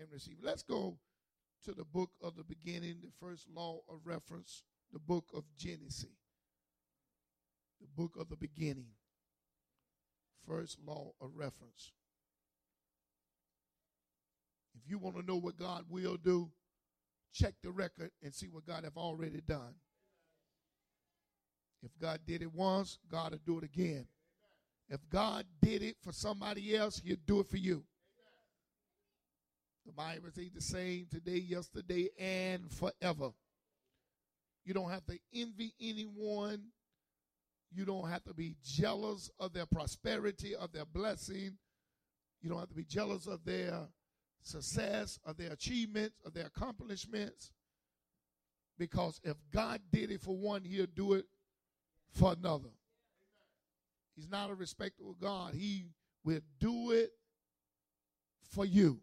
and receive. Let's go to the book of the beginning, the first law of reference, the book of Genesis. The book of the beginning, first law of reference. If you want to know what God will do, check the record and see what God have already done. If God did it once, God will do it again. If God did it for somebody else, he'll do it for you. The Bible says the same today, yesterday, and forever. You don't have to envy anyone. You don't have to be jealous of their prosperity, of their blessing. You don't have to be jealous of their success, of their achievements, of their accomplishments. Because if God did it for one, he'll do it for another. He's not a respectable God. He will do it for you.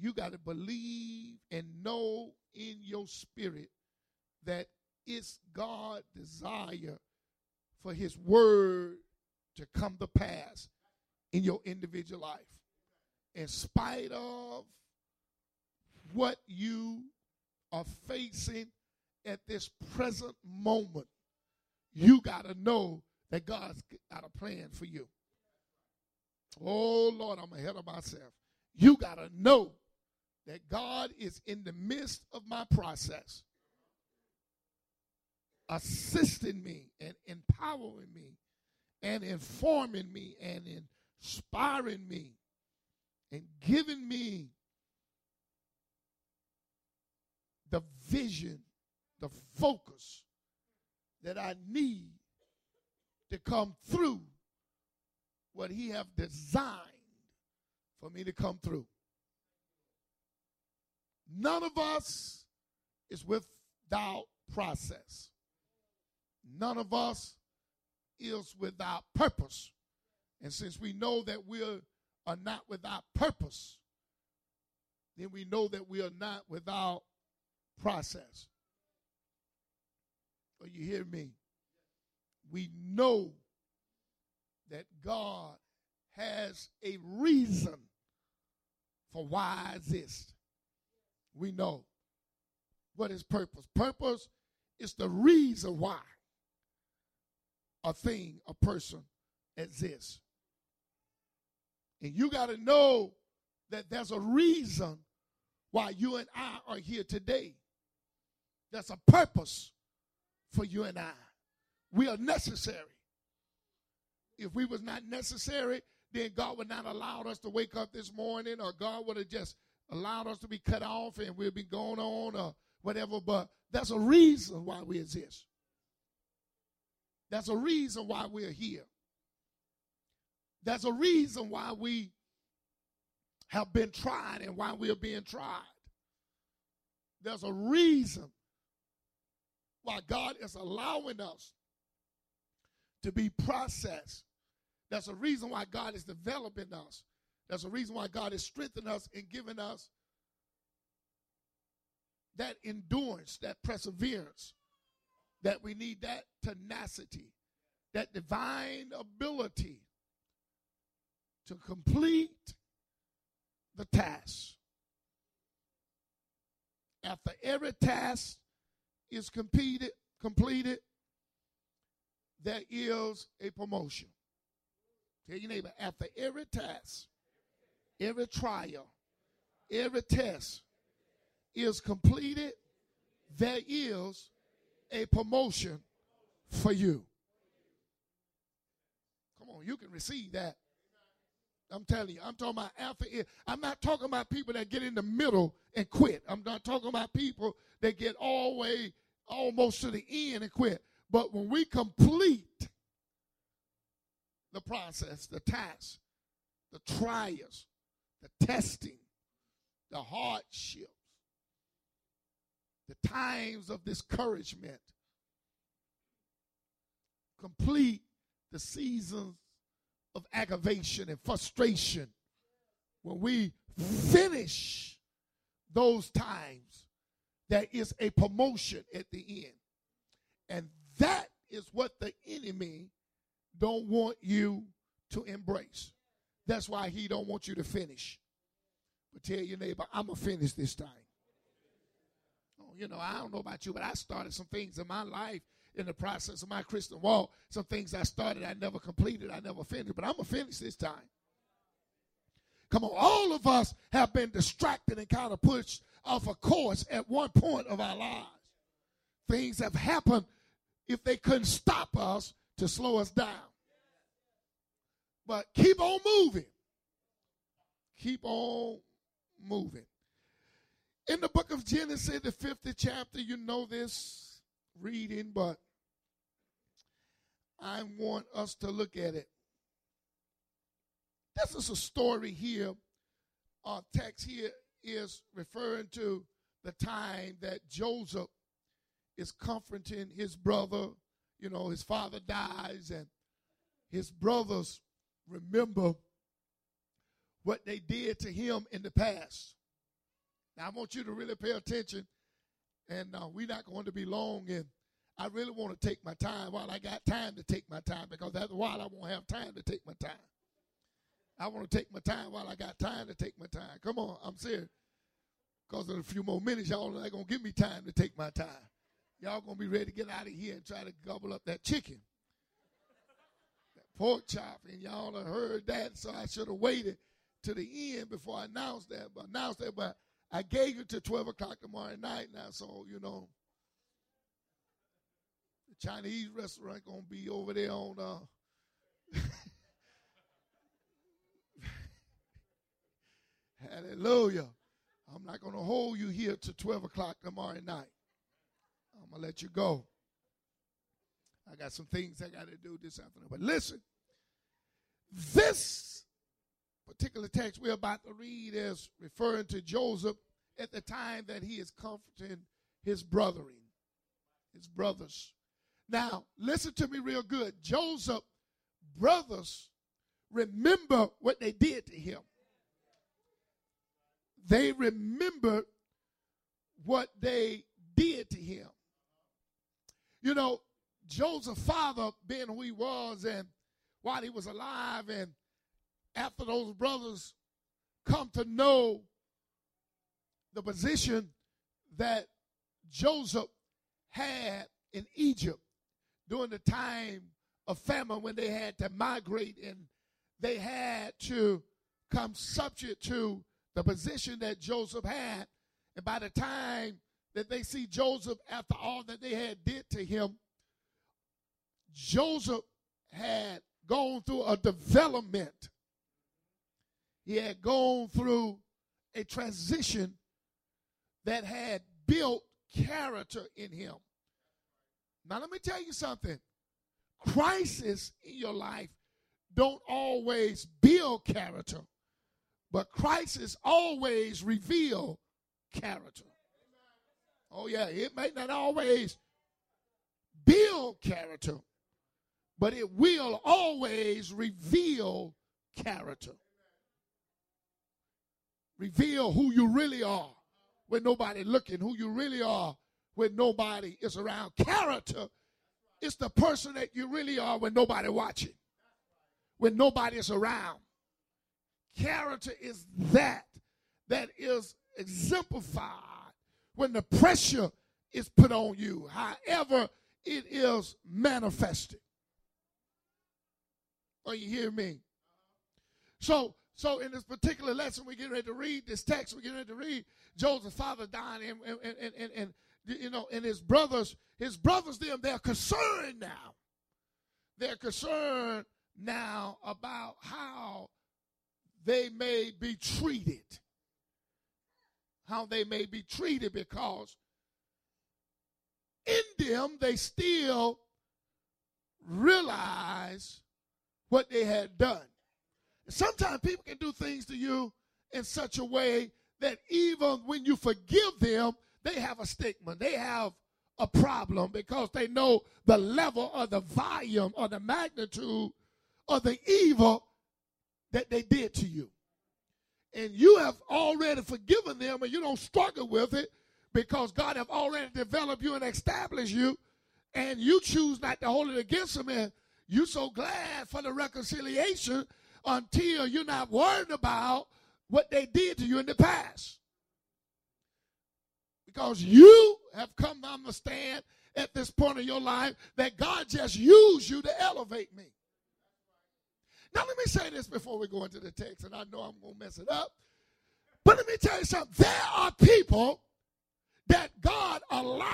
You got to believe and know in your spirit that it's God's desire for his word to come to pass in your individual life. In spite of what you are facing at this present moment, you got to know that God's got a plan for you. Oh, Lord, I'm ahead of myself. You got to know that God is in the midst of my process, assisting me and empowering me and informing me and inspiring me and giving me the vision, the focus that I need to come through what he have designed for me to come through. None of us is without process. None of us is without purpose. And since we know that we are not without purpose, then we know that we are not without process. Are you hear me? we know that God has a reason for why I exist. We know what is purpose. Purpose is the reason why a thing, a person exists. And you got to know that there's a reason why you and I are here today. There's a purpose for you and I. We are necessary. If we was not necessary, then God would not allow us to wake up this morning, or God would have just allowed us to be cut off and we'd be going on or whatever. But that's a reason why we exist. That's a reason why we're here. That's a reason why we have been tried and why we're being tried. There's a reason why God is allowing us to be processed. That's a reason why God is developing us. That's a reason why God is strengthening us and giving us that endurance, that perseverance, that we need that tenacity, that divine ability to complete the task. After every task is completed, completed, there is a promotion. Tell your neighbor, after every test, every trial, every test is completed, there is a promotion for you. Come on, you can receive that. I'm telling you, I'm talking about it. I'm not talking about people that get in the middle and quit. I'm not talking about people that get all the way almost to the end and quit. But when we complete the process, the task, the trials, the testing, the hardships, the times of discouragement, complete the seasons of aggravation and frustration, when we finish those times, there is a promotion at the end. And that is what the enemy don't want you to embrace. That's why he don't want you to finish. But tell your neighbor, I'm going to finish this thing. Oh, you know, I don't know about you, but I started some things in my life in the process of my Christian walk. Some things I started, I never completed, I never finished, but I'm going to finish this time. Come on, all of us have been distracted and kind of pushed off a course at one point of our lives. Things have happened if they couldn't stop us to slow us down. But keep on moving. Keep on moving. In the book of Genesis, the 50th chapter, you know this reading, but I want us to look at it. This is a story here. Our text here is referring to the time that Joseph is comforting his brother. You know, his father dies, and his brothers remember what they did to him in the past. Now, I want you to really pay attention, and uh, we're not going to be long. And I really want to take my time while I got time to take my time, because that's why I won't have time to take my time. I want to take my time while I got time to take my time. Come on, I'm serious. Because in a few more minutes, y'all are not going to give me time to take my time. Y'all going to be ready to get out of here and try to gobble up that chicken pork chop, and y'all have heard that, so I should have waited to the end before I announced that. But announced that, but I gave it to 12 o'clock tomorrow night now, so you know the Chinese restaurant gonna be over there on uh Hallelujah. I'm not gonna hold you here to 12 o'clock tomorrow night. I'm gonna let you go. I got some things I got to do this afternoon. But listen, this particular text we're about to read is referring to Joseph at the time that he is comforting his brothering, his brothers. Now, listen to me real good. Joseph brothers remember what they did to him. They remembered what they did to him. You know, Joseph's father, being who he was, and while he was alive, and after those brothers come to know the position that Joseph had in Egypt during the time of famine when they had to migrate and they had to come subject to the position that Joseph had. And by the time that they see Joseph after all that they had did to him, Joseph had gone through a development. He had gone through a transition that had built character in him. Now, let me tell you something. Crisis in your life don't always build character, but crisis always reveal character. Oh yeah, it may not always build character, but it will always reveal character. Reveal who you really are when nobody looking, who you really are when nobody is around. Character is the person that you really are when nobody watching, when nobody is around. Character is that that is exemplified when the pressure is put on you, however it is manifested. You hear me? So, so in this particular lesson, we get ready to read this text. We get ready to read Joseph's father dying, and, and, and, and, and you know, and his brothers, his brothers, them, they're concerned now. They're concerned now about how they may be treated. How they may be treated because in them they still realize what they had done. Sometimes people can do things to you in such a way that even when you forgive them, they have a stigma. They have a problem because they know the level or the volume or the magnitude of the evil that they did to you. And you have already forgiven them and you don't struggle with it because God have already developed you and established you and you choose not to hold it against them and you're so glad for the reconciliation until you're not worried about what they did to you in the past. Because you have come to understand at this point of your life that God just used you to elevate me. Now, let me say this before we go into the text, and I know I'm going to mess it up. But let me tell you something. There are people that God allows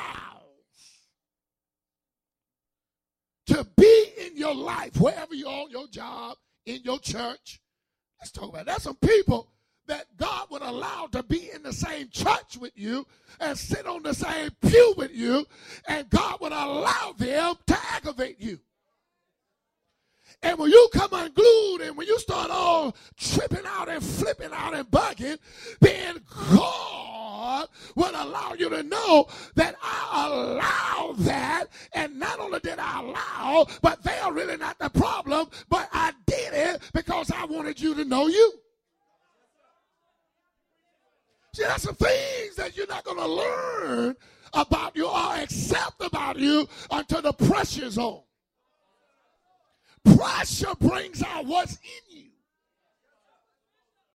to be in your life, wherever you're on your job, in your church. Let's talk about it. There's some people that God would allow to be in the same church with you and sit on the same pew with you, and God would allow them to aggravate you. And when you come unglued and when you start all tripping out and flipping out and bugging, then God will allow you to know that I allow that. And not only did I allow, but they are really not the problem, but I did it because I wanted you to know you. See, that's some things that you're not going to learn about you or accept about you until the pressure's on. Pressure brings out what's in